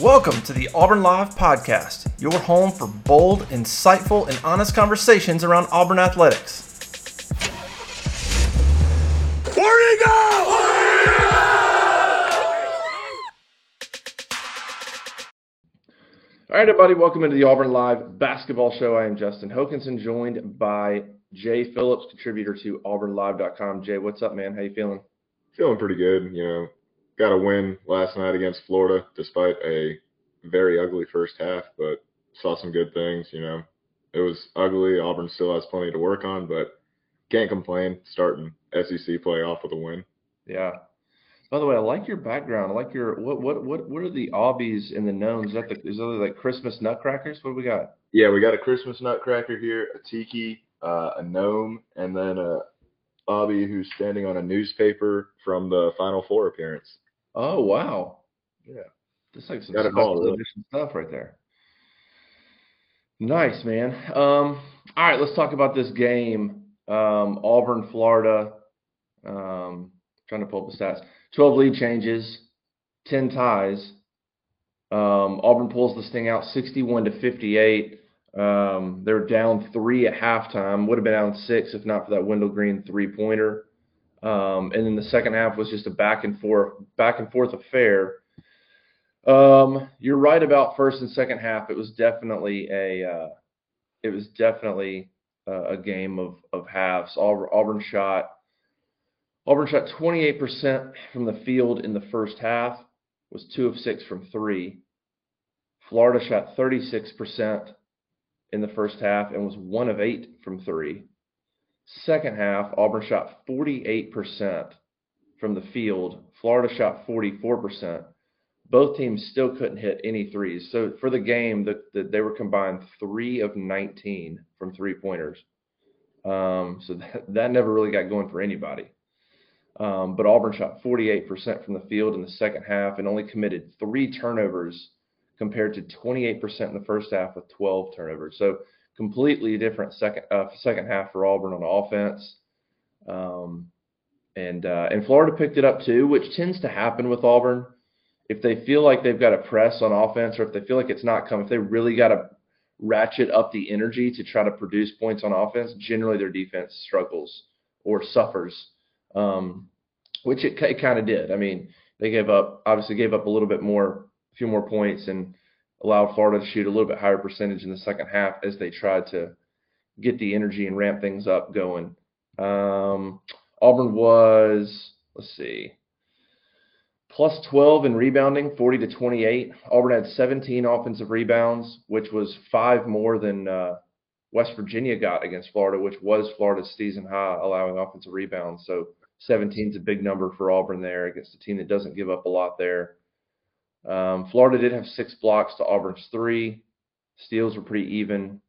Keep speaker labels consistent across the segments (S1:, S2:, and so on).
S1: Welcome to the Auburn Live Podcast, your home for bold, insightful, and honest conversations around Auburn athletics.
S2: Where you go?
S1: All right, everybody, welcome into the Auburn Live Basketball Show. I am Justin Hokanson, joined by Jay Phillips, contributor to AuburnLive.com. Jay, what's up, man? How you feeling?
S3: Feeling pretty good. You know, got a win last night against Florida, despite a very ugly first half, but saw some good things. You know, it was ugly. Auburn still has plenty to work on, but can't complain. Starting SEC play off with a win.
S1: Yeah. By the way, I like your background. I like your what what what what are the obbies and the gnomes? Is that the is that like Christmas nutcrackers? What do we got?
S3: Yeah, we got a Christmas nutcracker here, a tiki, uh, a gnome, and then a obby who's standing on a newspaper from the Final Four appearance.
S1: Oh wow.
S3: Yeah.
S1: That's like some
S3: Got it
S1: special
S3: really.
S1: edition stuff right there. Nice, man. Um, all right, let's talk about this game. Um, Auburn, Florida. Um, trying to pull up the stats. 12 lead changes, 10 ties. Um, Auburn pulls this thing out 61 to 58. Um, they're down three at halftime. Would have been down six if not for that Wendell Green three pointer. Um, and then the second half was just a back and forth, back and forth affair. Um, you're right about first and second half. It was definitely a, uh, it was definitely a, a game of of halves. Auburn, Auburn shot, Auburn shot 28% from the field in the first half. Was two of six from three. Florida shot 36% in the first half and was one of eight from three. Second half, Auburn shot 48% from the field. Florida shot 44%. Both teams still couldn't hit any threes. So for the game, the, the, they were combined three of 19 from three pointers. Um, so that, that never really got going for anybody. Um, but Auburn shot 48% from the field in the second half and only committed three turnovers compared to 28% in the first half with 12 turnovers. So completely different second uh, second half for Auburn on offense. Um, and uh, and Florida picked it up too, which tends to happen with Auburn. If they feel like they've got to press on offense, or if they feel like it's not coming, if they really got to ratchet up the energy to try to produce points on offense, generally their defense struggles or suffers, um, which it, it kind of did. I mean, they gave up obviously gave up a little bit more, a few more points, and allowed Florida to shoot a little bit higher percentage in the second half as they tried to get the energy and ramp things up going. Um, Auburn was, let's see, plus 12 in rebounding, 40 to 28. Auburn had 17 offensive rebounds, which was five more than uh, West Virginia got against Florida, which was Florida's season high, allowing offensive rebounds. So 17 is a big number for Auburn there against a team that doesn't give up a lot there. Um, Florida did have six blocks to Auburn's three. Steals were pretty even.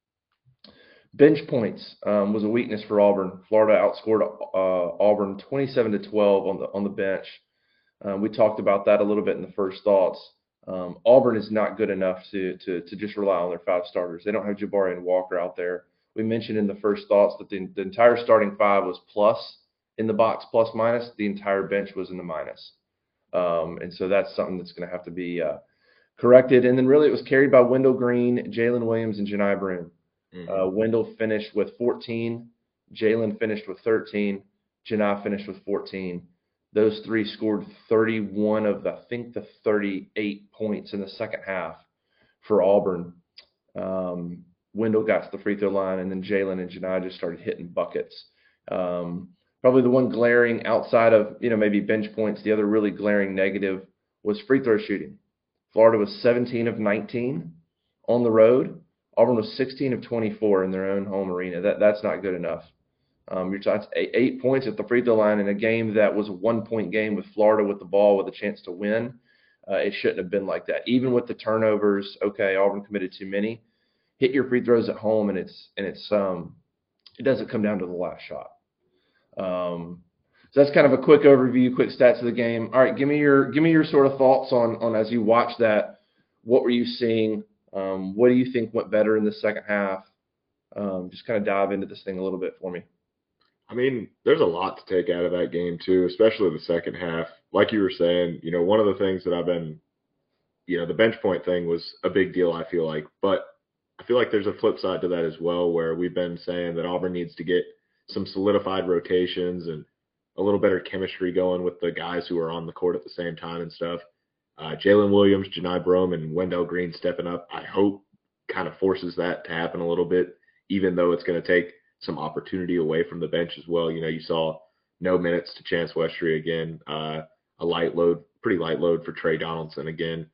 S1: Bench points um, was a weakness for Auburn. Florida outscored uh, Auburn 27 to 12 on the on the bench. Um, we talked about that a little bit in the first thoughts. Um, Auburn is not good enough to, to to just rely on their five starters. They don't have Jabari and Walker out there. We mentioned in the first thoughts that the, the entire starting five was plus in the box, plus minus. The entire bench was in the minus. Um, and so that's something that's going to have to be uh, corrected. And then really it was carried by Wendell Green, Jaylin Williams, and Johni Broome.
S3: Mhm.
S1: Uh, Wendell finished with 14. Jaylin finished with 13. Johni finished with 14. Those three scored 31 of, the, I think, the 38 points in the second half for Auburn. Um, Wendell got to the free throw line, and then Jaylin and Johni just started hitting buckets. Um, probably the one glaring outside of you know maybe bench points. The other really glaring negative was free throw shooting. Florida was 17 of 19 on the road. Auburn was 16 of 24 in their own home arena. That that's not good enough. Um, you're talking eight, eight points at the free throw line in a game that was a one point game with Florida with the ball with a chance to win. Uh, it shouldn't have been like that. Even with the turnovers, okay, Auburn committed too many. Hit your free throws at home, and it's and it's um, it doesn't come down to the last shot. Um, so that's kind of a quick overview, quick stats of the game. All right, give me your give me your sort of thoughts on on as you watch that. What were you seeing? Um, what do you think went better in the second half? Um, just kind of dive into this thing a little bit for me.
S3: I mean, there's a lot to take out of that game too, especially the second half. Like you were saying, you know, one of the things that I've been, you know, the bench point thing was a big deal. I feel like, but I feel like there's a flip side to that as well, where we've been saying that Auburn needs to get some solidified rotations and a little better chemistry going with the guys who are on the court at the same time and stuff. Uh, Jaylin Williams, Johni Broome, and Wendell Green stepping up, I hope kind of forces that to happen a little bit, even though it's going to take some opportunity away from the bench as well. You know, you saw no minutes to Chance Westry again, uh, a light load, pretty light load for Tre Donaldson again.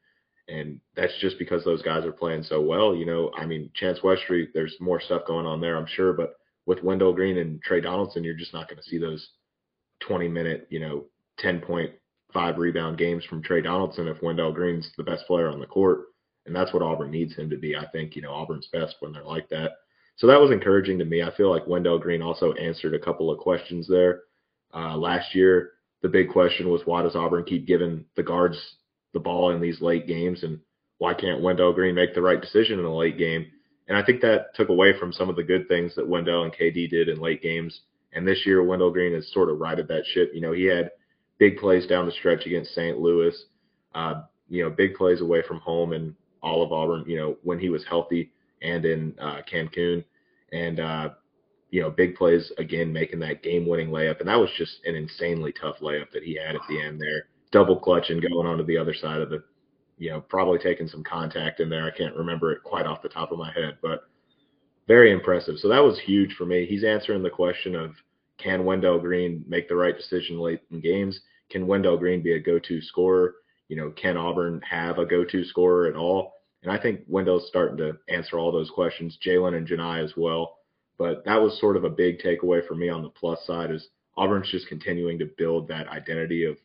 S3: And that's just because those guys are playing so well. You know, I mean, Chance Westry, there's more stuff going on there, I'm sure, but with Wendell Green and Tre Donaldson, you're just not going to see those 20 minute, you know, 10.5 rebound games from Tre Donaldson if Wendell Green's the best player on the court. And that's what Auburn needs him to be. I think, you know, Auburn's best when they're like that. So that was encouraging to me. I feel like Wendell Green also answered a couple of questions there. Uh, last year, the big question was why does Auburn keep giving the guards the ball in these late games? And why can't Wendell Green make the right decision in a late game? And I think that took away from some of the good things that Wendell and KD did in late games and this year, Wendell Green has sort of righted that ship. You know, he had big plays down the stretch against St. Louis, uh, you know, big plays away from home and all of Auburn, you know, when he was healthy and in uh, Cancun. And, uh, you know, big plays again, making that game winning layup. And that was just an insanely tough layup that he had at the end there. Double clutch and going onto the other side of the, you know, probably taking some contact in there. I can't remember it quite off the top of my head, but very impressive. So that was huge for me. He's answering the question of can Wendell Green make the right decision late in games? Can Wendell Green be a go-to scorer? You know, can Auburn have a go-to scorer at all? And I think Wendell's starting to answer all those questions. Jaylin and Johni as well. But that was sort of a big takeaway for me on the plus side is Auburn's just continuing to build that identity of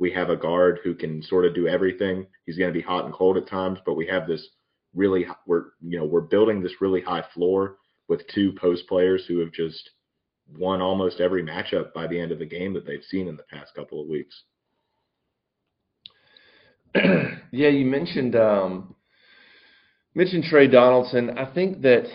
S3: we have a guard who can sort of do everything. He's going to be hot and cold at times, but we have this really we're you know we're building this really high floor with two post players who have just won almost every matchup by the end of the game that they've seen in the past couple of weeks.
S1: yeah, you mentioned um, mentioned Tre Donaldson. I think that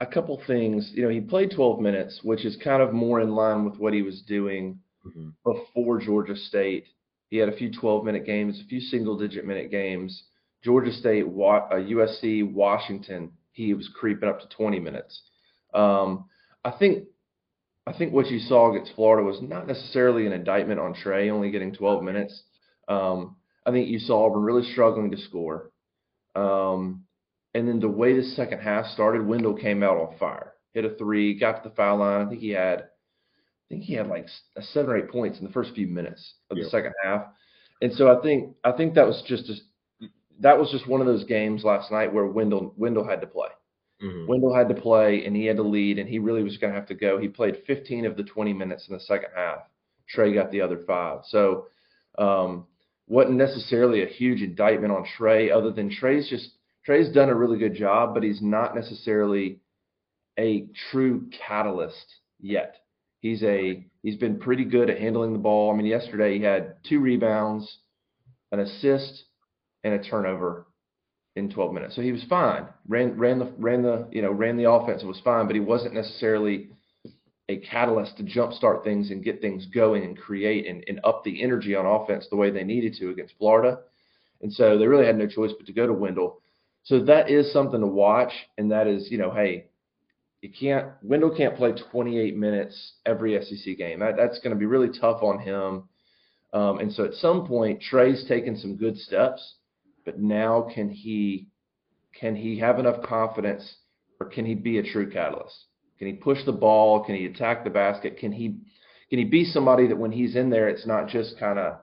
S1: a couple things. You know, he played 12 minutes, which is kind of more in line with what he was doing mm-hmm. before Georgia State. He had a few 12 minute games, a few single digit minute games. Georgia State, USC, uh, Washington, he was creeping up to 20 minutes. Um, I think I think what you saw against Florida was not necessarily an indictment on Tre only getting 12 minutes. Um, I think you saw Auburn really struggling to score. Um, and then the way the second half started, Wendell came out on fire, hit a three, got to the foul line. I think he had, think he had like seven or eight points in the first few minutes of the second half. And so I think I think that was just a, that was just one of those games last night where Wendell Wendell had to play. Mm-hmm. Wendell had to play and he had to lead, and he really was going to have to go. He played 15 of the 20 minutes in the second half. Tre got the other five. So, um, wasn't necessarily a huge indictment on Tre other than Tre's just Tre's done a really good job, but he's not necessarily a true catalyst yet. He's a he's been pretty good at handling the ball. I mean, yesterday he had two rebounds, an assist, and a turnover in 12 minutes. So he was fine. Ran ran the ran the you know ran the offense. It was fine, but he wasn't necessarily a catalyst to jumpstart things and get things going and create and, and up the energy on offense the way they needed to against Florida. And so they really had no choice but to go to Wendell. So that is something to watch, and that is you know hey. You can't. Wendell can't play 28 minutes every SEC game. That, that's going to be really tough on him. Um, and so at some point, Tre's taken some good steps but now can he can he have enough confidence or can he be a true catalyst? Can he push the ball? Can he attack the basket? Can he can he be somebody that when he's in there it's not just kind of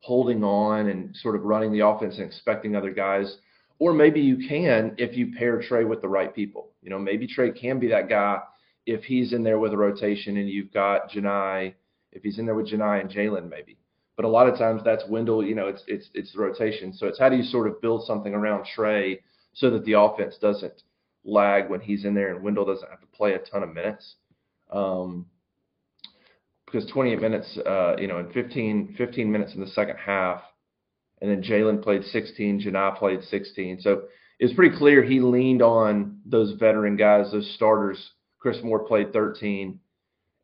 S1: holding on and sort of running the offense and expecting other guys or maybe you can if you pair Tre with the right people. You know, maybe Tre can be that guy if he's in there with a rotation and you've got Johni, if he's in there with Johni and Jaylin, maybe. But a lot of times that's Wendell, you know, it's it's it's the rotation. So it's how do you sort of build something around Tre so that the offense doesn't lag when he's in there and Wendell doesn't have to play a ton of minutes. Um, because 28 minutes, uh, you know, in 15, 15 minutes in the second half, and then Jaylin played 16, Johni played 16. So it's pretty clear he leaned on those veteran guys, those starters. Chris Moore played 13,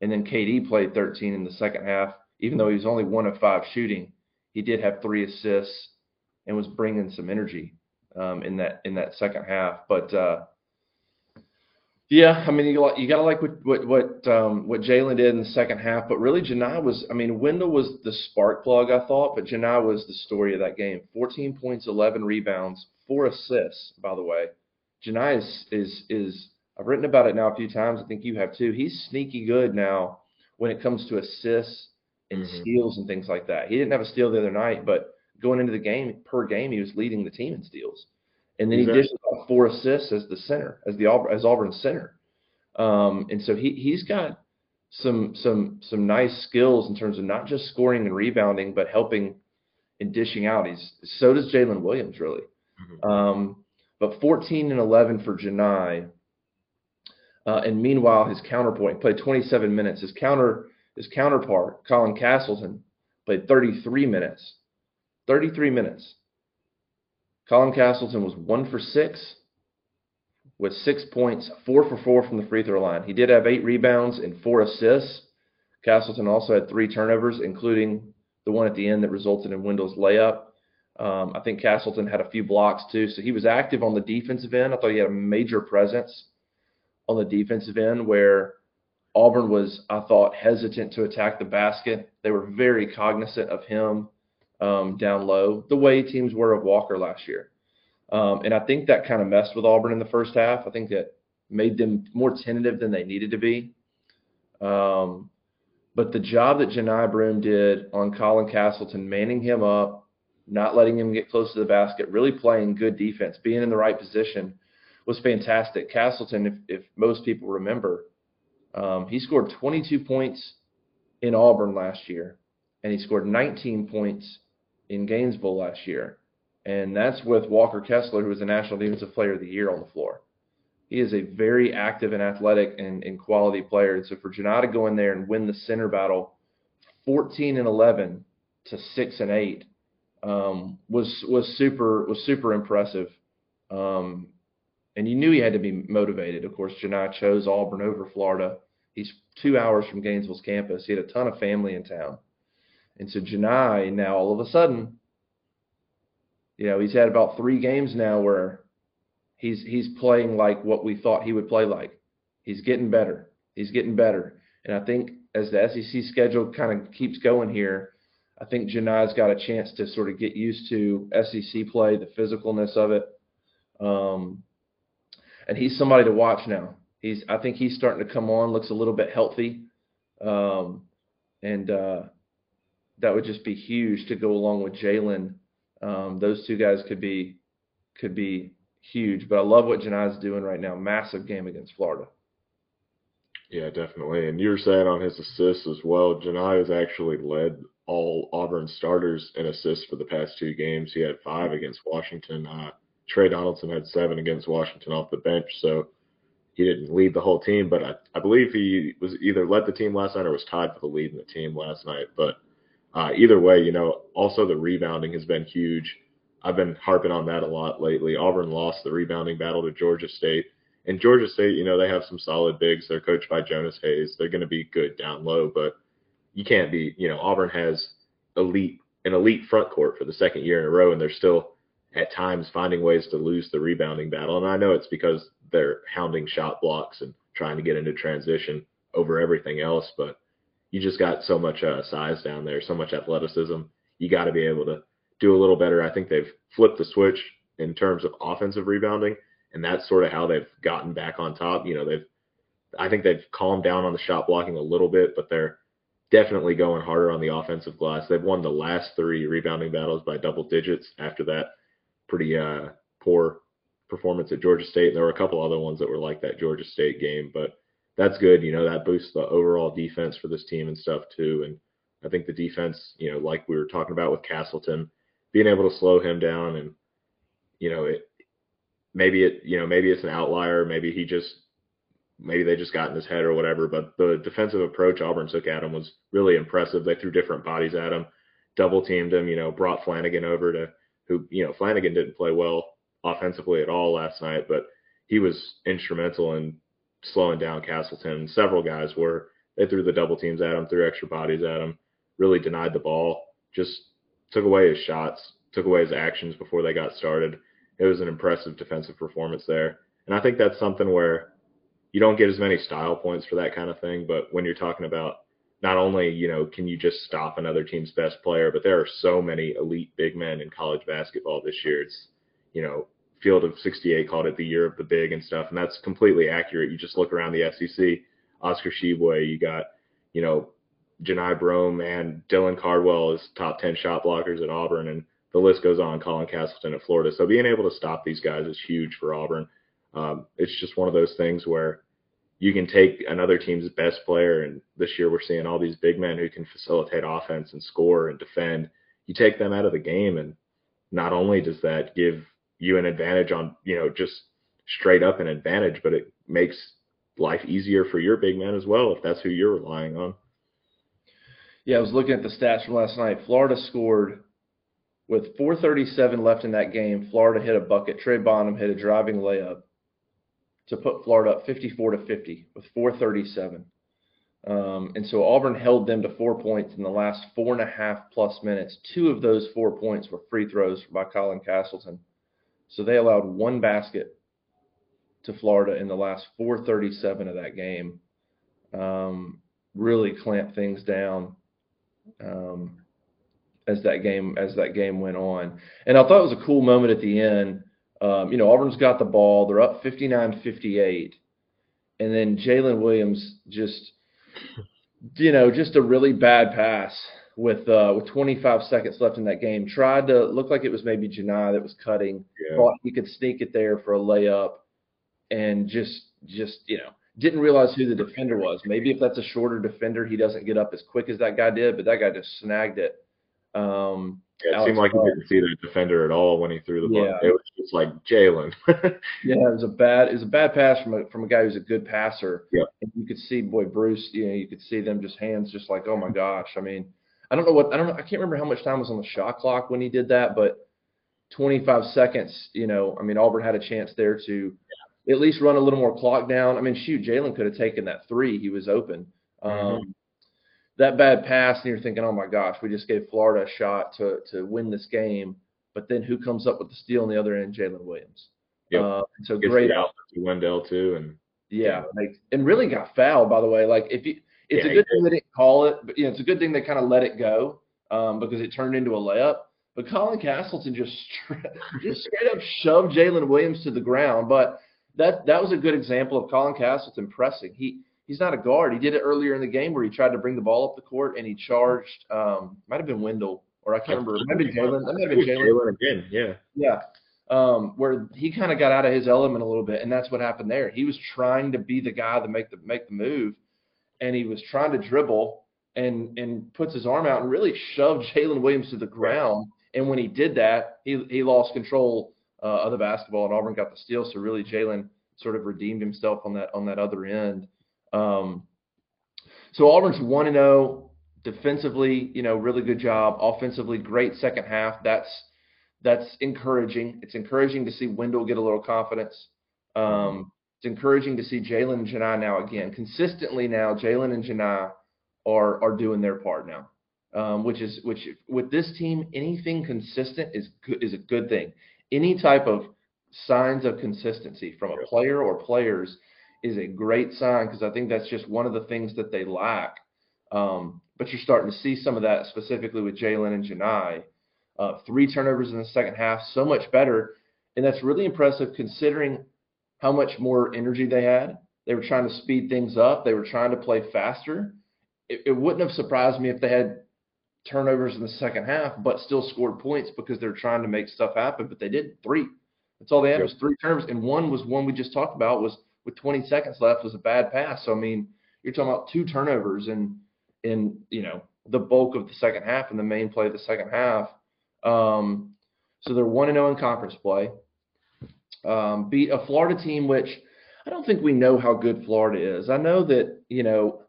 S1: and then KD played 13 in the second half. Even though he was only one of five shooting, he did have three assists and was bringing some energy um, in that in that second half. But uh, yeah, I mean, you, you got to like what what what um, what Jaylin did in the second half, but really Johni was. I mean, Wendell was the spark plug, I thought, but Johni was the story of that game. 14 points, 11 rebounds, four assists. By the way, Johni is is is. I've written about it now a few times. I think you have too. He's sneaky good now when it comes to assists and mm-hmm. steals and things like that. He didn't have a steal the other night, but going into the game per game, he was leading the team in steals. And then exactly. he dished four assists as the center, as the as Auburn's center. Um, and so he he's got some some some nice skills in terms of not just scoring and rebounding, but helping and dishing out. He's so does Jaylin Williams really. Mm-hmm. Um, but 14 and 11 for Johni. Uh, and meanwhile, his counterpoint played 27 minutes. His counter his counterpart, Colin Castleton, played 33 minutes. 33 minutes. Colin Castleton was one for six with six points, four for four from the free throw line. He did have eight rebounds and four assists. Castleton also had three turnovers, including the one at the end that resulted in Wendell's layup. Um, I think Castleton had a few blocks too, so he was active on the defensive end. I thought he had a major presence on the defensive end where Auburn was, I thought, hesitant to attack the basket. They were very cognizant of him um, down low, the way teams were of Walker last year. Um, and I think that kind of messed with Auburn in the first half. I think that made them more tentative than they needed to be. Um, but the job that Johni Broome did on Colin Castleton, manning him up, not letting him get close to the basket, really playing good defense, being in the right position, was fantastic. Castleton, if, if most people remember, um, he scored 22 points in Auburn last year, and he scored 19 points in Gainesville last year. And that's with Walker Kessler, who was the National Defensive Player of the Year on the floor. He is a very active and athletic and, and quality player. And so for Johni to go in there and win the center battle 14 and 11 to 6 and 8 um, was was super was super impressive. Um, and you knew he had to be motivated. Of course, Johni chose Auburn over Florida. He's two hours from Gainesville's campus. He had a ton of family in town. And so Johni now all of a sudden, you know, he's had about three games now where he's he's playing like what we thought he would play like. He's getting better. He's getting better. And I think as the SEC schedule kind of keeps going here, I think Johni's got a chance to sort of get used to SEC play, the physicalness of it. Um, and he's somebody to watch now. He's I think he's starting to come on, looks a little bit healthy. Um, and uh, that would just be huge to go along with Jaylin. Um, those two guys could be could be huge. But I love what Johni's doing right now. Massive game against Florida.
S3: Yeah, definitely. And you were saying on his assists as well, Johni has actually led all Auburn starters in assists for the past two games. He had five against Washington. Uh, Tre Donaldson had seven against Washington off the bench. So he didn't lead the whole team, but I, I believe he was either led the team last night or was tied for the lead in the team last night. But uh, either way, you know, also the rebounding has been huge. I've been harping on that a lot lately. Auburn lost the rebounding battle to Georgia State. And Georgia State, you know, they have some solid bigs. They're coached by Jonas Hayes. They're going to be good down low, but you can't be, you know, Auburn has elite an elite front court for the second year in a row, and they're still at times finding ways to lose the rebounding battle. And I know it's because they're hounding shot blocks and trying to get into transition over everything else, but you just got so much uh, size down there, so much athleticism. You got to be able to do a little better. I think they've flipped the switch in terms of offensive rebounding, and that's sort of how they've gotten back on top. You know, they've I think they've calmed down on the shot blocking a little bit, but they're definitely going harder on the offensive glass. They've won the last three rebounding battles by double digits after that pretty uh, poor performance at Georgia State. And there were a couple other ones that were like that Georgia State game, but that's good. You know, that boosts the overall defense for this team and stuff too. And I think the defense, you know, like we were talking about with Castleton, being able to slow him down and, you know, it maybe it, you know, maybe it's an outlier, maybe he just maybe they just got in his head or whatever, but the defensive approach Auburn took at him was really impressive. They threw different bodies at him, double teamed him, you know, brought Flanigan over to who, you know, Flanigan didn't play well offensively at all last night, but he was instrumental in slowing down Castleton. Several guys were. They threw the double teams at him, threw extra bodies at him, really denied the ball, just took away his shots, took away his actions before they got started. It was an impressive defensive performance there. And I think that's something where you don't get as many style points for that kind of thing, but when you're talking about not only, you know, can you just stop another team's best player, but there are so many elite big men in college basketball this year. It's, you know, Field of 68 called it the year of the big and stuff, and that's completely accurate. You just look around the SEC, Oscar Tshiebwe, you got, you know, Johni Broome and Dylan Cardwell as top 10 shot blockers at Auburn, and the list goes on. Colin Castleton at Florida. So being able to stop these guys is huge for Auburn. Um, it's just one of those things where you can take another team's best player, and this year we're seeing all these big men who can facilitate offense and score and defend. You take them out of the game, and not only does that give you an advantage on, you know, just straight up an advantage, but it makes life easier for your big man as well if that's who you're relying on.
S1: Yeah, I was looking at the stats from last night. Florida scored with 4:37 left in that game. Florida hit a bucket. Trey Bonham hit a driving layup to put Florida up 54 to 50 with 4:37. Um, and so Auburn held them to four points in the last four and a half plus minutes. Two of those four points were free throws by Colin Castleton. So they allowed one basket to Florida in the last 437 of that game. Um, really clamped things down um, as that game as that game went on. And I thought it was a cool moment at the end. Um, you know, Auburn's got the ball. They're up 59-58. And then Jaylin Williams just, you know, just a really bad pass with uh, with 25 seconds left in that game. Tried to look like it was maybe Johni that was cutting. Yeah. Thought he could sneak it there for a layup, and just just you know didn't realize who the defender was. Maybe if that's a shorter defender, he doesn't get up as quick as that guy did, but that guy just snagged it. Um,
S3: yeah, it Alex seemed like Clark. he didn't see the defender at all when he threw the ball. Yeah. It was just like Jaylin.
S1: yeah, it was a bad it was a bad pass from a from a guy who's a good passer.
S3: Yeah.
S1: And you could see boy Bruce, you know, you could see them just hands just like, oh my gosh. I mean, I don't know what I don't know. I can't remember how much time was on the shot clock when he did that, but 25 seconds. You know, I mean, Auburn had a chance there to at least run a little more clock down. I mean, shoot, Jaylin could have taken that three. He was open. Mm-hmm. Um, that bad pass, and you're thinking, oh my gosh, we just gave Florida a shot to to win this game. But then who comes up with the steal on the other end? Jaylin Williams.
S3: Yep. Uh, so Gets great out to Wendell too, and
S1: yeah, like, and really got fouled by the way. Like if you it's yeah, a good thing they didn't call it, but you know, it's a good thing they kind of let it go um, because it turned into a layup. But Colin Castleton just just straight up shoved Jaylin Williams to the ground. But that that was a good example of Colin Castleton pressing. He he's not a guard. He did it earlier in the game where he tried to bring the ball up the court and he charged. Um, might have been Wendell or I can't remember. It might have been Jaylin. That might have been Jaylin
S3: again. Yeah.
S1: Yeah. Um, where he kind of got out of his element a little bit, and that's what happened there. He was trying to be the guy to make the make the move, and he was trying to dribble and and puts his arm out and really shoved Jaylin Williams to the ground. And when he did that, he he lost control uh, of the basketball, and Auburn got the steal. So really, Jaylin sort of redeemed himself on that on that other end. Um, so Auburn's one and zero oh. defensively. You know, really good job. Offensively, great second half. That's that's encouraging. It's encouraging to see Wendell get a little confidence. Um, it's encouraging to see Jaylin and Johni now again consistently. Now Jaylin and Johni are are doing their part now, um, which is which with this team anything consistent is good, is a good thing. Any type of signs of consistency from a player or players is a great sign because I think that's just one of the things that they lack. Um, but you're starting to see some of that specifically with Jaylin and Johni. Uh, three turnovers in the second half, so much better, and that's really impressive considering how much more energy they had. They were trying to speed things up. They were trying to play faster. It, it wouldn't have surprised me if they had turnovers in the second half, but still scored points because they're trying to make stuff happen. But they did three. That's all they had yep. was three turnovers, and one was one we just talked about was with 20 seconds left was a bad pass. So I mean, you're talking about two turnovers in in you know the bulk of the second half and the main play of the second half. Um, so they're one and zero oh in conference play. Um, beat a Florida team which I don't think we know how good Florida is. I know that you know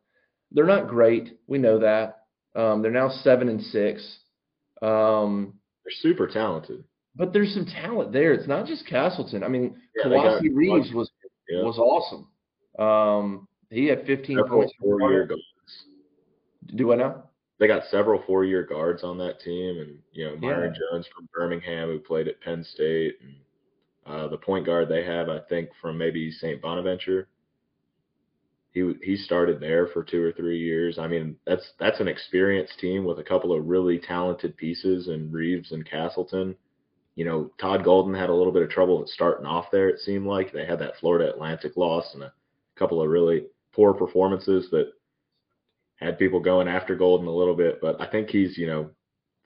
S1: they're not great. We know that. Um, they're now seven and six. Um,
S3: they're super talented.
S1: But there's some talent there. It's not just Castleton. I mean, yeah, Kowacie Reeves was yeah. was awesome. Um, he had 15 several points. Four-year guards. Do I know?
S3: They got several four-year guards on that team, and you know Myreon yeah. Jones from Birmingham, who played at Penn State, and uh, the point guard they have, I think, from maybe St. Bonaventure. He he started there for two or three years. I mean, that's that's an experienced team with a couple of really talented pieces and Reeves and Castleton you know, Todd Golden had a little bit of trouble starting off there, it seemed like. They had that Florida Atlantic loss and a couple of really poor performances that had people going after Golden a little bit. But I think he's, you know,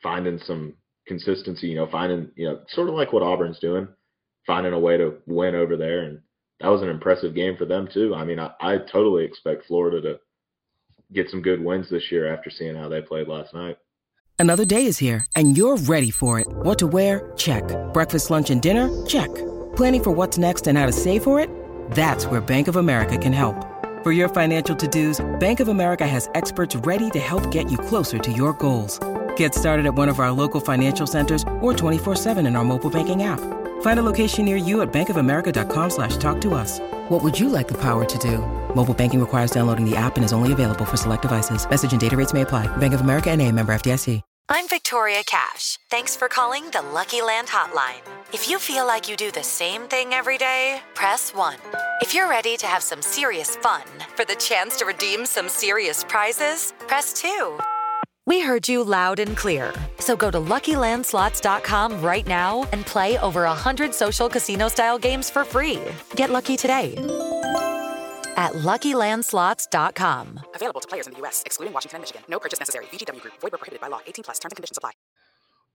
S3: finding some consistency, you know, finding, you know, sort of like what Auburn's doing, finding a way to win over there. And that was an impressive game for them, too. I mean, I, I totally expect Florida to get some good wins this year after seeing how they played last night.
S4: Another day is here, and you're ready for it. What to wear? Check. Breakfast, lunch, and dinner? Check. Planning for what's next and how to save for it? That's where Bank of America can help. For your financial to-dos, Bank of America has experts ready to help get you closer to your goals. Get started at one of our local financial centers or 24-7 in our mobile banking app. Find a location near you at bankofamerica.com slash talk to us. What would you like the power to do? Mobile banking requires downloading the app and is only available for select devices. Message and data rates may apply. Bank of America and a member FDIC.
S5: I'm Victoria Cash. Thanks for calling the Lucky Land Hotline. If you feel like you do the same thing every day, press 1. If you're ready to have some serious fun for the chance to redeem some serious prizes, press 2. We heard you loud and clear. So go to LuckyLandSlots.com right now and play over 100 social casino-style games for free. Get lucky today at LuckyLandSlots.com.
S6: Available to players in the U.S., excluding Washington and Michigan. No purchase necessary. VGW Group. Void were prohibited by law. 18 plus. Terms and conditions apply.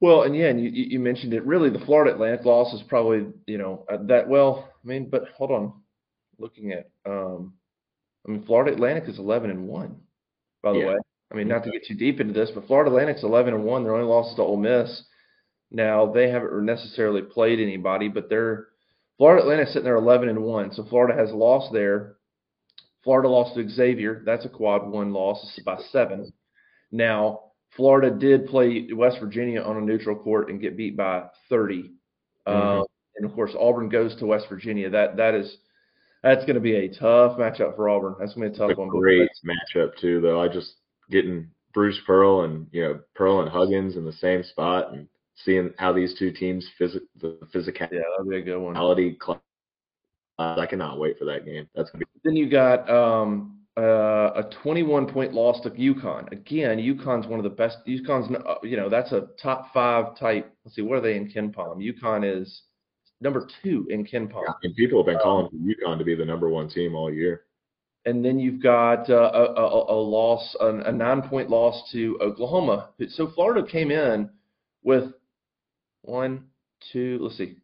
S1: Well, and yeah, and you, you mentioned it. Really, the Florida Atlantic loss is probably, you know, uh, that, well, I mean, but hold on. Looking at, um, I mean, Florida Atlantic is 11 and 1, by the yeah. way. I mean, not to get too deep into this, but Florida Atlantic's 11 and 1. Their only loss is to Ole Miss. Now, they haven't necessarily played anybody, but they're Florida Atlantic sitting there 11 and 1. So Florida has lost there Florida lost to Xavier. That's a quad one loss by seven. Now, Florida did play West Virginia on a neutral court and get beat by 30. Mm-hmm. Uh, and of course, Auburn goes to West Virginia. That that is that's going to be a tough matchup for Auburn. That's going to be a tough a one.
S3: Great matchup too, though. I just getting Bruce Pearl and you know Pearl and Huggins in the same spot and seeing how these two teams physic the physicality
S1: yeah, that'd be a good one.
S3: I cannot wait for that game. That's gonna be.
S1: Then you got um, uh, a 21 point loss to UConn. Again, UConn's one of the best. UConn's, uh, you know, that's a top five type. Let's see, what are they in KenPom? UConn is number two in KenPom. Yeah,
S3: and people have been calling um, for UConn to be the number one team all year.
S1: And then you've got uh, a, a, loss, a, a nine point loss to Oklahoma. So Florida came in with one, two, let's see,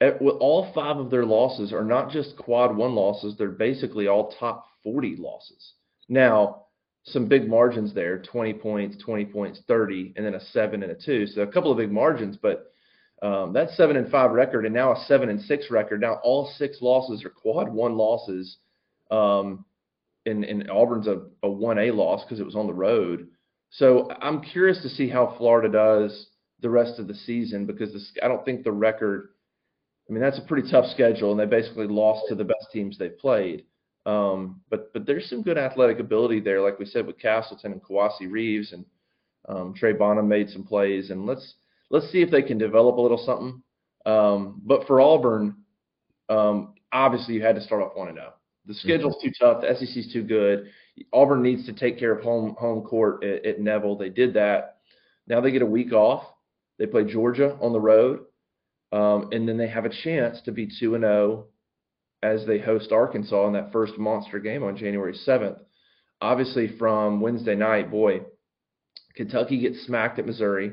S1: all five of their losses are not just quad one losses, they're basically all top 40 losses. Now, some big margins there 20 points, 20 points, 30, and then a seven and a two. So a couple of big margins, but um, that seven and five record and now a seven and six record. Now all six losses are quad one losses. Um, and, and Auburn's a, a 1A loss because it was on the road. So I'm curious to see how Florida does the rest of the season because this, I don't think the record I mean, that's a pretty tough schedule, and they basically lost to the best teams they've played. Um, but but there's some good athletic ability there, like we said with Castleton and Kowacie Reeves, and um, Trey Bonham made some plays, and let's let's see if they can develop a little something. Um, but for Auburn, um, obviously you had to start off one and zero. Oh. The schedule's too tough. The SEC's too good. Auburn needs to take care of home home court at, at Neville. They did that. Now they get a week off. They play Georgia on the road. Um, and then they have a chance to be 2 and 0 as they host Arkansas in that first monster game on January 7th. Obviously, from Wednesday night, boy, Kentucky gets smacked at Missouri.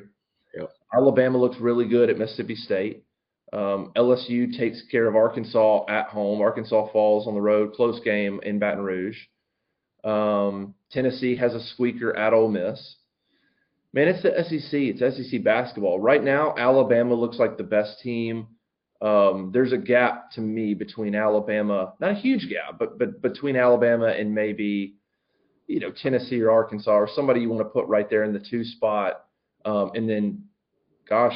S1: Yep. Alabama looks really good at Mississippi State. Um, LSU takes care of Arkansas at home. Arkansas falls on the road, close game in Baton Rouge. Um, Tennessee has a squeaker at Ole Miss. Man, it's the SEC. It's SEC basketball. Right now, Alabama looks like the best team. Um, there's a gap to me between Alabama, not a huge gap, but but between Alabama and maybe you know Tennessee or Arkansas or somebody you want to put right there in the two spot. Um, and then, gosh,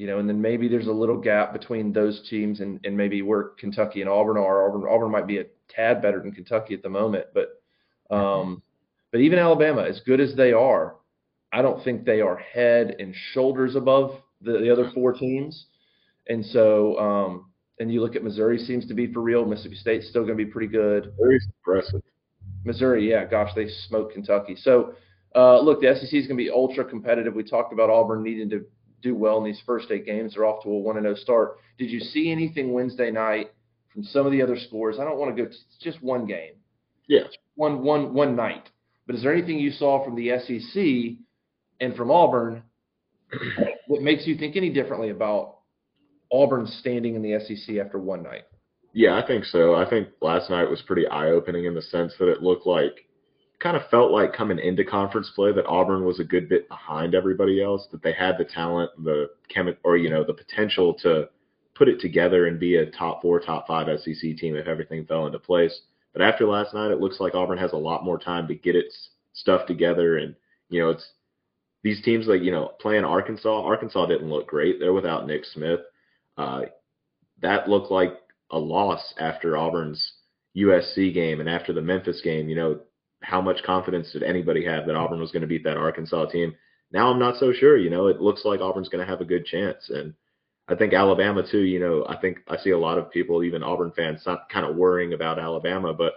S1: you know, and then maybe there's a little gap between those teams and, and maybe where Kentucky and Auburn are. Auburn Auburn might be a tad better than Kentucky at the moment, but um, but even Alabama, as good as they are, I don't think they are head and shoulders above the, the other four teams. And so, um, and you look at Missouri seems to be for real. Mississippi State's still going to be pretty good.
S3: Very impressive.
S1: Missouri, yeah, gosh, they smoked Kentucky. So, uh, look, the SEC is going to be ultra competitive. We talked about Auburn needing to do well in these first eight games. They're off to a one and zero start. Did you see anything Wednesday night from some of the other scores? I don't want to go. It's just one game.
S3: Yeah.
S1: One one one night. But is there anything you saw from the SEC and from Auburn that makes you think any differently about Auburn standing in the SEC after one night?
S3: Yeah, I think so. I think last night was pretty eye opening in the sense that it looked like, kind of felt like coming into conference play that Auburn was a good bit behind everybody else, that they had the talent, the chemi- or you know the potential to put it together and be a top four, top five SEC team if everything fell into place. But after last night, it looks like Auburn has a lot more time to get its stuff together, and you know it's these teams like you know playing Arkansas. Arkansas didn't look great. They're without Nick Smith. Uh, that looked like a loss after Auburn's USC game and after the Memphis game. You know, how much confidence did anybody have that Auburn was going to beat that Arkansas team? Now I'm not so sure. You know, it looks like Auburn's going to have a good chance, and I think Alabama too. You know, I think I see a lot of people, even Auburn fans, not kind of worrying about Alabama, but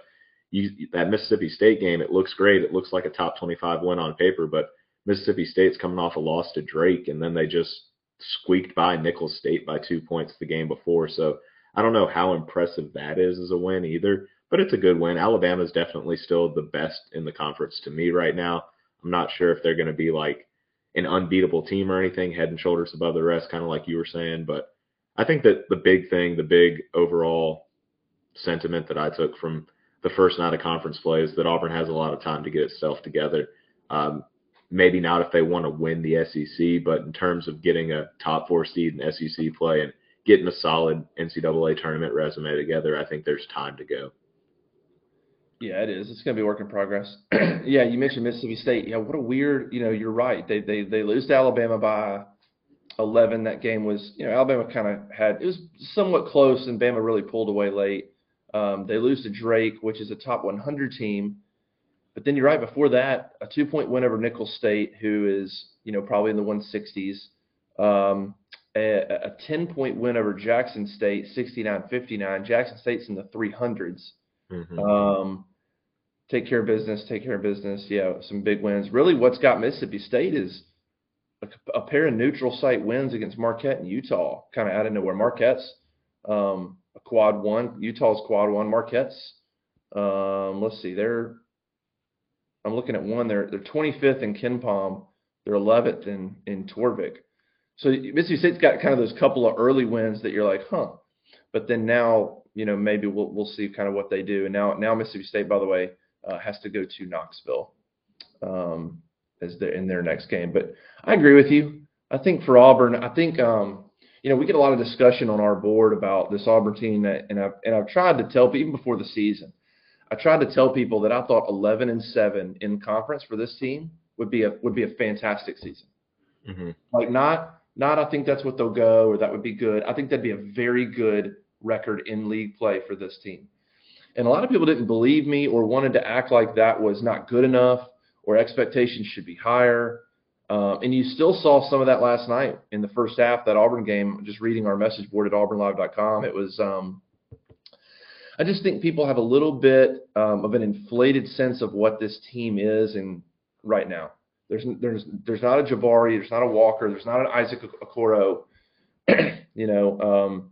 S3: you, that Mississippi State game, it looks great. It looks like a top 25 win on paper, but Mississippi State's coming off a loss to Drake, and then they just squeaked by Nicholls State by two points the game before. So I don't know how impressive that is as a win either, but it's a good win. Alabama's definitely still the best in the conference to me right now. I'm not sure if they're going to be like an unbeatable team or anything, head and shoulders above the rest, kind of like you were saying. But I think that the big thing, the big overall sentiment that I took from the first night of conference play is that Auburn has a lot of time to get itself together. Um, maybe not if they want to win the SEC, but in terms of getting a top four seed in SEC play and getting a solid NCAA tournament resume together, I think there's time to go.
S1: Yeah, it is. It's going to be work in progress. yeah, you mentioned Mississippi State. Yeah, what a weird. You know, you're right. They they they lose to Alabama by 11. That game was, you know, Alabama kind of had it was somewhat close, and Bama really pulled away late. Um, they lose to Drake, which is a top 100 team. But then you're right. Before that, a two point win over Nicholls State, who is you know probably in the 160s. Um, a, a 10 point win over Jackson State, 69-59. Jackson State's in the 300s.
S3: Mm-hmm.
S1: Um, take care of business, take care of business. Yeah, some big wins. Really, what's got Mississippi State is a, a pair of neutral site wins against Marquette and Utah, kind of out of nowhere. Marquette's um, a quad one, Utah's quad one. Marquette's, um, let's see, they're I'm looking at one. They're they're 25th in KenPom. They're 11th in in Torvik. So Mississippi State's got kind of those couple of early wins that you're like, huh. But then now, you know, maybe we'll we'll see kind of what they do. And now now Mississippi State, by the way, uh, has to go to Knoxville um, as their in their next game. But I agree with you. I think for Auburn, I think um, you know we get a lot of discussion on our board about this Auburn team, that, and I've and I've tried to tell even before the season. I tried to tell people that I thought 11 and seven in conference for this team would be a would be a fantastic season.
S3: Mm-hmm.
S1: Like not not I think that's what they'll go or that would be good. I think that'd be a very good record in league play for this team. And a lot of people didn't believe me or wanted to act like that was not good enough or expectations should be higher. Um, and you still saw some of that last night in the first half, that Auburn game, just reading our message board at auburnlive.com. It was, um, I just think people have a little bit um, of an inflated sense of what this team is and right now. There's there's there's not a Jabari, there's not a Walker, there's not an Isaac Okoro. you know, um,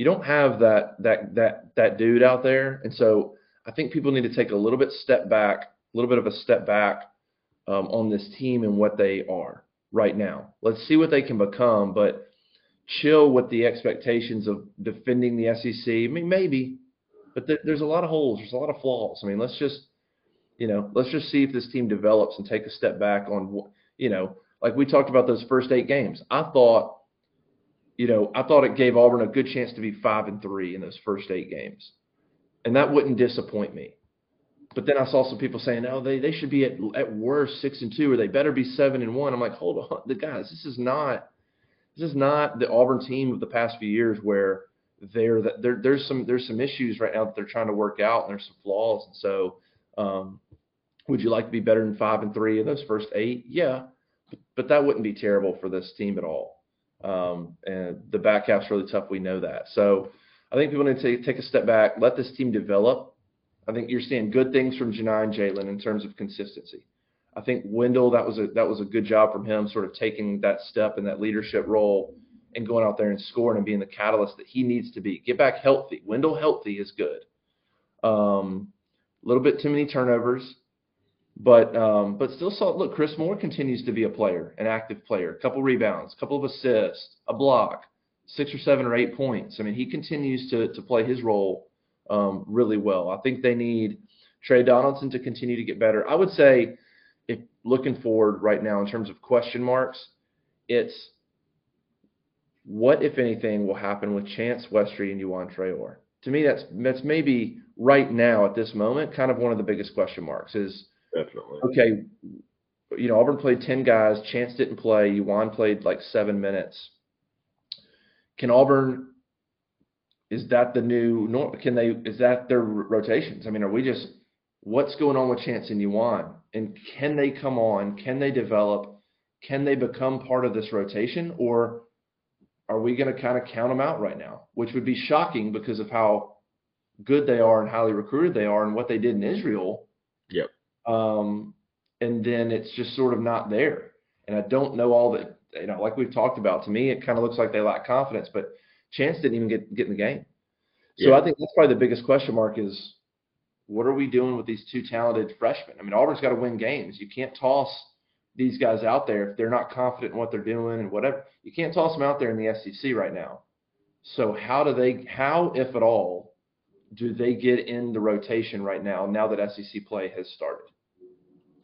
S1: you don't have that that that that dude out there, and so I think people need to take a little bit step back, a little bit of a step back um, on this team and what they are right now. Let's see what they can become, but chill with the expectations of defending the SEC. I mean, maybe, but th- there's a lot of holes. There's a lot of flaws. I mean, let's just, you know, let's just see if this team develops and take a step back on, you know, like we talked about those first eight games. I thought, you know, I thought it gave Auburn a good chance to be five and three in those first eight games, and that wouldn't disappoint me. But then I saw some people saying, "Oh, they they should be at at worst six and two, or they better be seven and one." I'm like, hold on, the guys, this is not this is not the Auburn team of the past few years where they're there. There's some there's some issues right now that they're trying to work out, and there's some flaws, and so. Um, would you like to be better than five and three in those first eight? Yeah, but, but that wouldn't be terrible for this team at all. Um, and the back half's really tough. We know that. So I think people need to take, a step back, let this team develop. I think you're seeing good things from Johni and Jaylin in terms of consistency. I think Wendell, that was a that was a good job from him, sort of taking that step in that leadership role and going out there and scoring and being the catalyst that he needs to be. Get back healthy. Wendell healthy is good. Um, a little bit too many turnovers. But um, but still saw look, Chris Moore continues to be a player, an active player, a couple rebounds, a couple of assists, a block, six or seven or eight points. I mean, he continues to to play his role um, really well. I think they need Tre Donaldson to continue to get better. I would say, if looking forward right now in terms of question marks, it's what if anything will happen with Chance Westry and Juwan Traore. To me, that's that's maybe right now at this moment kind of one of the biggest question marks is
S3: Definitely.
S1: okay, you know, Auburn played 10 guys. Chance didn't play. Juwan played like seven minutes. Can Auburn, is that the new, norm can they, is that their rotations? I mean, are we just, what's going on with Chance and Juwan? And can they come on? Can they develop? Can they become part of this rotation? Or are we going to kind of count them out right now? Which would be shocking because of how good they are and highly recruited they are and what they did in Israel. Um, and then it's just sort of not there. And I don't know all that, you know, like we've talked about. To me, it kind of looks like they lack confidence, but Chance didn't even get get in the game. So
S3: Yeah.
S1: I think that's probably the biggest question mark is what are we doing with these two talented freshmen? I mean, Auburn's got to win games. You can't toss these guys out there if they're not confident in what they're doing and whatever. You can't toss them out there in the SEC right now. So how do they, how if at all, do they get in the rotation right now? Now that SEC play has started.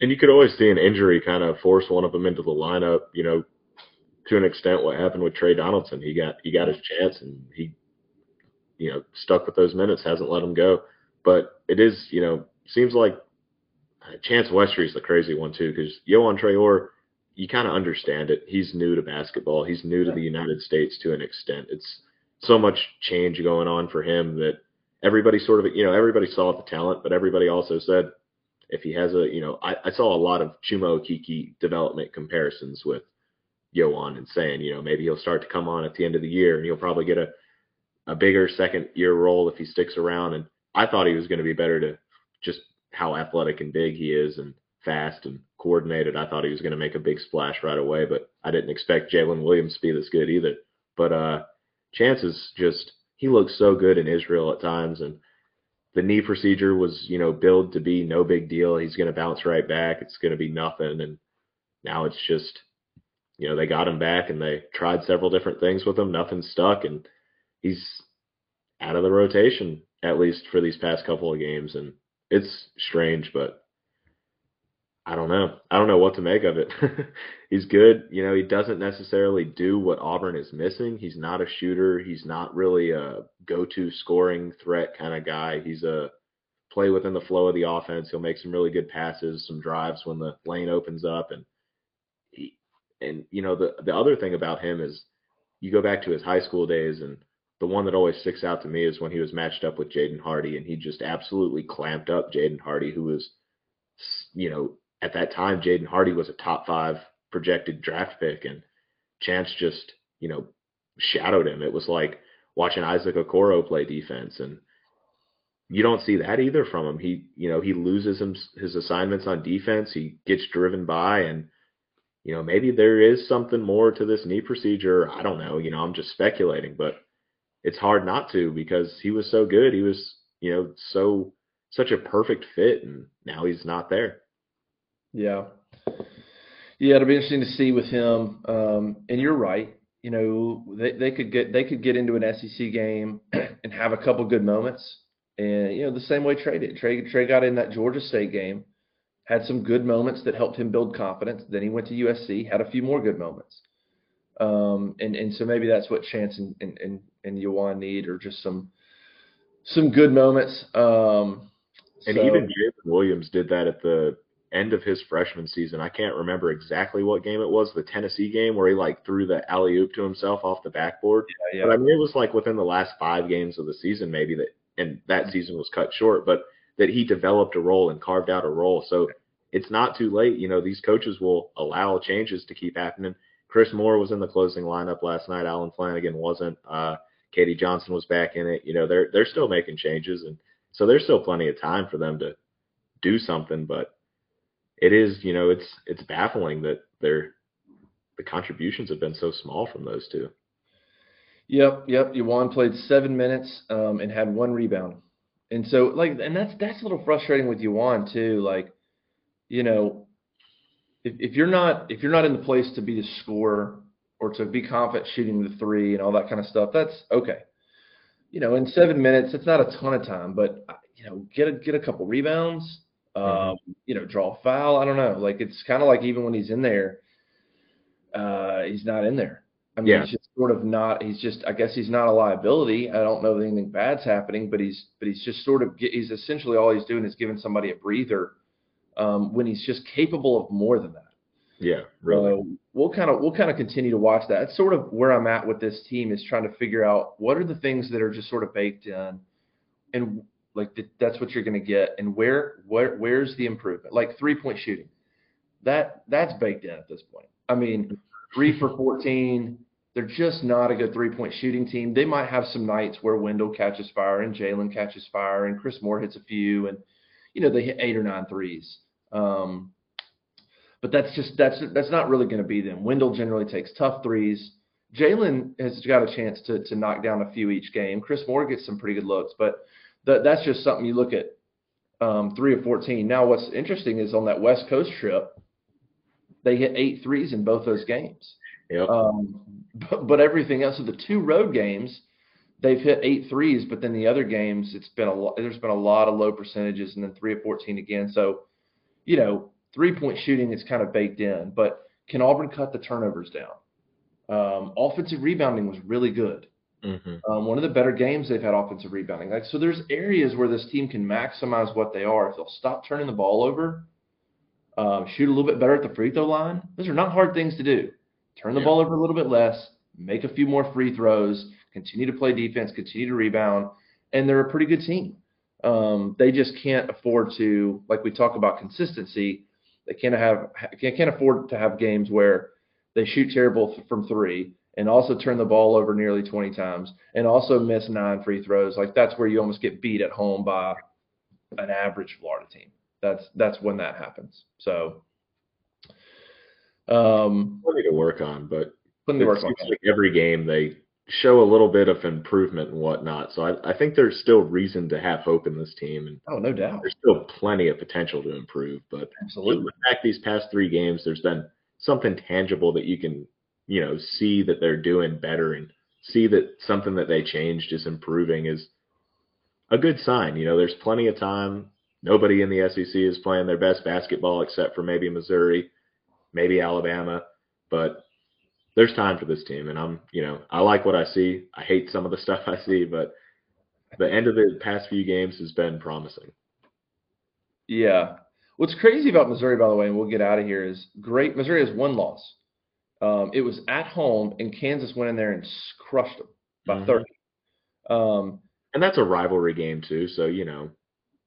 S3: And you could always see an injury kind of force one of them into the lineup. You know, to an extent, what happened with Tre Donaldson, he got he got his chance and he, you know, stuck with those minutes, hasn't let him go. But it is, you know, seems like uh, Chance Westry is the crazy one too, because Yohan Traore, you kind of understand it. He's new to basketball. He's new to the United States to an extent. It's so much change going on for him that everybody sort of, you know, everybody saw the talent, but everybody also said if he has a, you know, I, I saw a lot of Chuma Okeke development comparisons with Yohan and saying, you know, maybe he'll start to come on at the end of the year and he'll probably get a, a bigger second year role if he sticks around. And I thought he was going to be better to just how athletic and big he is and fast and coordinated. I thought he was going to make a big splash right away, but I didn't expect Jaylin Williams to be this good either. But uh, Chance is just he looks so good in Israel at times, and the knee procedure was you know billed to be no big deal. He's going to bounce right back. It's going to be nothing, and now it's just you know they got him back and they tried several different things with him. Nothing stuck, and he's out of the rotation at least for these past couple of games, and it's strange, but I don't know. I don't know what to make of it. he's good. You know, he doesn't necessarily do what Auburn is missing. He's not a shooter. He's not really a go-to scoring threat kind of guy. He's a play within the flow of the offense. He'll make some really good passes, some drives when the lane opens up and he and you know the the other thing about him is you go back to his high school days and the one that always sticks out to me is when he was matched up with Jaden Hardy and he just absolutely clamped up Jaden Hardy who was you know at that time, Jaden Hardy was a top five projected draft pick, and Chance just, you know, shadowed him. It was like watching Isaac Okoro play defense, and you don't see that either from him. He, you know, he loses him, his assignments on defense. He gets driven by, and you know, maybe there is something more to this knee procedure. I don't know. You know, I'm just speculating, but it's hard not to because he was so good. He was, you know, so such a perfect fit, and now he's not there.
S1: Yeah. Yeah, it'll be interesting to see with him. Um, and you're right. You know, they, they could get they could get into an SEC game and have a couple good moments. And you know, the same way Tre did. Tre Tre got in that Georgia State game had some good moments that helped him build confidence. Then he went to USC, had a few more good moments. Um, and and so maybe that's what Chance and and and, and need, or just some some good moments. Um,
S3: and
S1: so,
S3: even Jaylin Williams did that at the end of his freshman season. I can't remember exactly what game it was, the Tennessee game where he like threw the alley oop to himself off the backboard.
S1: Yeah, yeah.
S3: But I mean, it was like within the last five games of the season, maybe that, and that season was cut short, but that he developed a role and carved out a role. So it's not too late. You know, these coaches will allow changes to keep happening. Chris Moore was in the closing lineup last night. Allen Flanigan wasn't. Uh, K.D. Johnson was back in it. You know, they're they're still making changes, and so there's still plenty of time for them to do something. But it is, you know, it's it's baffling that their the contributions have been so small from those two.
S1: Yep, yep. Yajuan played seven minutes um, and had one rebound, and so like, and that's that's a little frustrating with Yajuan too. Like, you know, if if you're not if you're not in the place to be the scorer or to be confident shooting the three and all that kind of stuff, that's okay. You know, in seven minutes, it's not a ton of time, but you know, get a get a couple rebounds, um,
S3: Mm-hmm.
S1: you know, draw a foul. I don't know. Like it's kind of like even when he's in there, uh, he's not in there. I mean,
S3: Yeah.
S1: he's just sort of not. He's just. I guess he's not a liability. I don't know that anything bad's happening, but he's. But he's just sort of. He's essentially all he's doing is giving somebody a breather, um, when he's just capable of more than that.
S3: Yeah, really.
S1: So we'll kind of we'll kind of continue to watch that. It's sort of where I'm at with this team is trying to figure out what are the things that are just sort of baked in, and like th- that's what you're going to get, and where where where's the improvement? Like three point shooting, that that's baked in at this point. I mean, three for 14. They're just not a good three point shooting team. They might have some nights where Wendell catches fire and Jaylin catches fire and Chris Moore hits a few, and you know they hit eight or nine threes. Um, but that's just that's that's not really going to be them. Wendell generally takes tough threes. Jaylin has got a chance to to knock down a few each game. Chris Moore gets some pretty good looks, but that that's just something you look at um, three of fourteen. Now, what's interesting is on that West Coast trip, they hit eight threes in both those games.
S3: Yep.
S1: Um, but, but everything else, so the two road games, they've hit eight threes, but then the other games, it's been a lot. There's been a lot of low percentages, and then three of fourteen again. So, you know, three point shooting is kind of baked in. But can Auburn cut the turnovers down? Um, offensive rebounding was really good.
S3: Hmm
S1: Um, one of the better games they've had offensive rebounding. Like so, there's areas where this team can maximize what they are if they'll stop turning the ball over, um, shoot a little bit better at the free throw line. Those are not hard things to do. Turn the
S3: Yeah.
S1: ball over a little bit less, make a few more free throws, continue to play defense, continue to rebound, and they're a pretty good team. Um, they just can't afford to, like we talk about consistency. They can't have can't can't afford to have games where they shoot terrible from three and also turn the ball over nearly 20 times and also miss nine free throws. Like that's where you almost get beat at home by an average Florida team. That's that's when that happens. So um
S3: Plenty to work on, but
S1: the
S3: it
S1: work on
S3: like every game they show a little bit of improvement and whatnot. So I, I think there's still reason to have hope in this team, and
S1: Oh, no doubt.
S3: there's still plenty of potential to improve. But
S1: Absolutely.
S3: looking back these past three games, there's been something tangible that you can, you know, see that they're doing better and see that something that they changed is improving is a good sign. You know, there's plenty of time. Nobody in the SEC is playing their best basketball except for maybe Missouri, maybe Alabama, but there's time for this team and I'm, you know, I like what I see. I hate some of the stuff I see, but the end of the past few games has been promising.
S1: Yeah. What's crazy about Missouri, by the way, and we'll get out of here, is great. Missouri has one loss. Um, it was at home, and Kansas went in there and crushed them by
S3: Mhm.
S1: 30. Um,
S3: And that's a rivalry game too, so you know,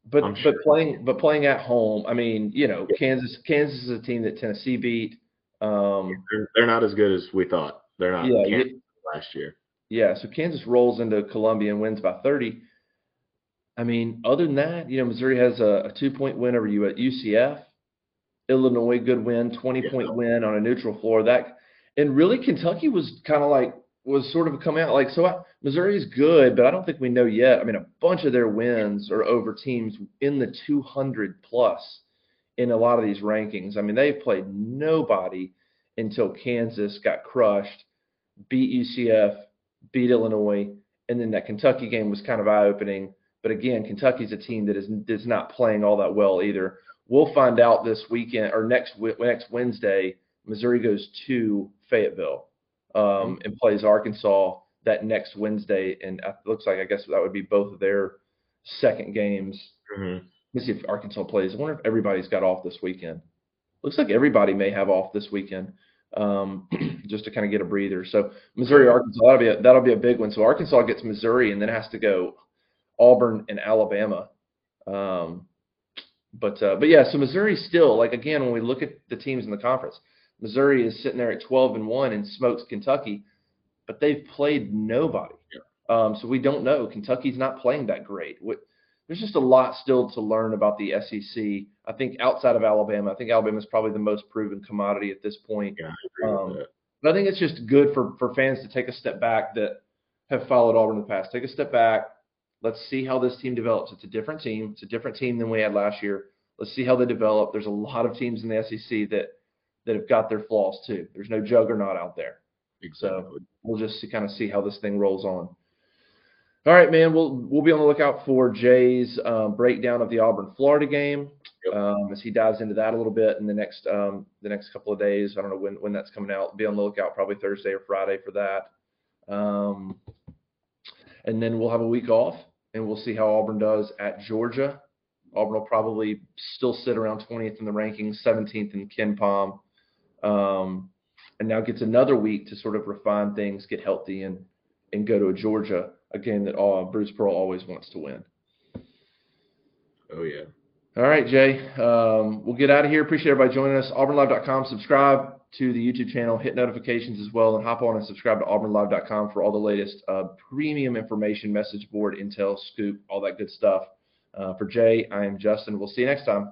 S1: but
S3: I'm
S1: but
S3: sure.
S1: playing but playing at home, I mean, you know, Kansas Kansas is a team that Tennessee beat. Um,
S3: they're, they're not as good as we thought. They're not
S1: yeah,
S3: Kansas last year.
S1: yeah. So Kansas rolls into Columbia and wins by 30. I mean, other than that, you know, Missouri has a, a two point win over you at UCF. Illinois, good win, 20
S3: Yeah.
S1: point win on a neutral floor. That and really Kentucky was kind of like was sort of coming out like so. I, Missouri is good, but I don't think we know yet. I mean, a bunch of their wins are over teams in the 200 plus in a lot of these rankings. I mean, they've played nobody until Kansas got crushed, beat UCF, beat Illinois, and then that Kentucky game was kind of eye opening. But again, Kentucky's a team that is is not playing all that well either. We'll find out this weekend or next next Wednesday. Missouri goes to Fayetteville um, and plays Arkansas that next Wednesday, and it looks like I guess that would be both of their second games.
S3: Mm-hmm.
S1: Let me see if Arkansas plays. I wonder if everybody's got off this weekend. Looks like everybody may have off this weekend, um, just to kind of get a breather. So Missouri, Arkansas, that'll be a, that'll be a big one. So Arkansas gets Missouri, and then has to go Auburn and Alabama. Um, but uh, but yeah, so Missouri still like again when we look at the teams in the conference, Missouri is sitting there at 12 and one and smokes Kentucky, but they've played nobody.
S3: Yeah.
S1: Um, so we don't know. Kentucky's not playing that great. What, there's just a lot still to learn about the SEC. I think outside of Alabama, I think Alabama is probably the most proven commodity at this point.
S3: Yeah, I
S1: Um. But I think it's just good for, for fans to take a step back that have followed Auburn in the past. Take a step back. Let's see how this team develops. It's a different team. It's a different team than we had last year. Let's see how they develop. There's a lot of teams in the SEC that that have got their flaws too. There's no juggernaut out there.
S3: Exactly.
S1: We'll just kind of see how this thing rolls on. All right, man. We'll we'll be on the lookout for Jay's um, breakdown of the Auburn Florida game um, as he dives into that a little bit in the next um, the next couple of days. I don't know when when that's coming out. Be on the lookout probably Thursday or Friday for that. Um, and then we'll have a week off, and we'll see how Auburn does at Georgia. Auburn will probably still sit around 20th in the rankings, 17th in KenPom, um, and now gets another week to sort of refine things, get healthy, and and go to a Georgia, a game that uh, Bruce Pearl always wants to win.
S3: Oh yeah.
S1: All right, Jay. Um, we'll get out of here. Appreciate everybody joining us. AuburnLive.com. Subscribe to the YouTube channel. Hit notifications as well, and hop on and subscribe to AuburnLive.com for all the latest uh, premium information, message board, intel, scoop, all that good stuff. Uh, for Jay, I am Justin. We'll see you next time.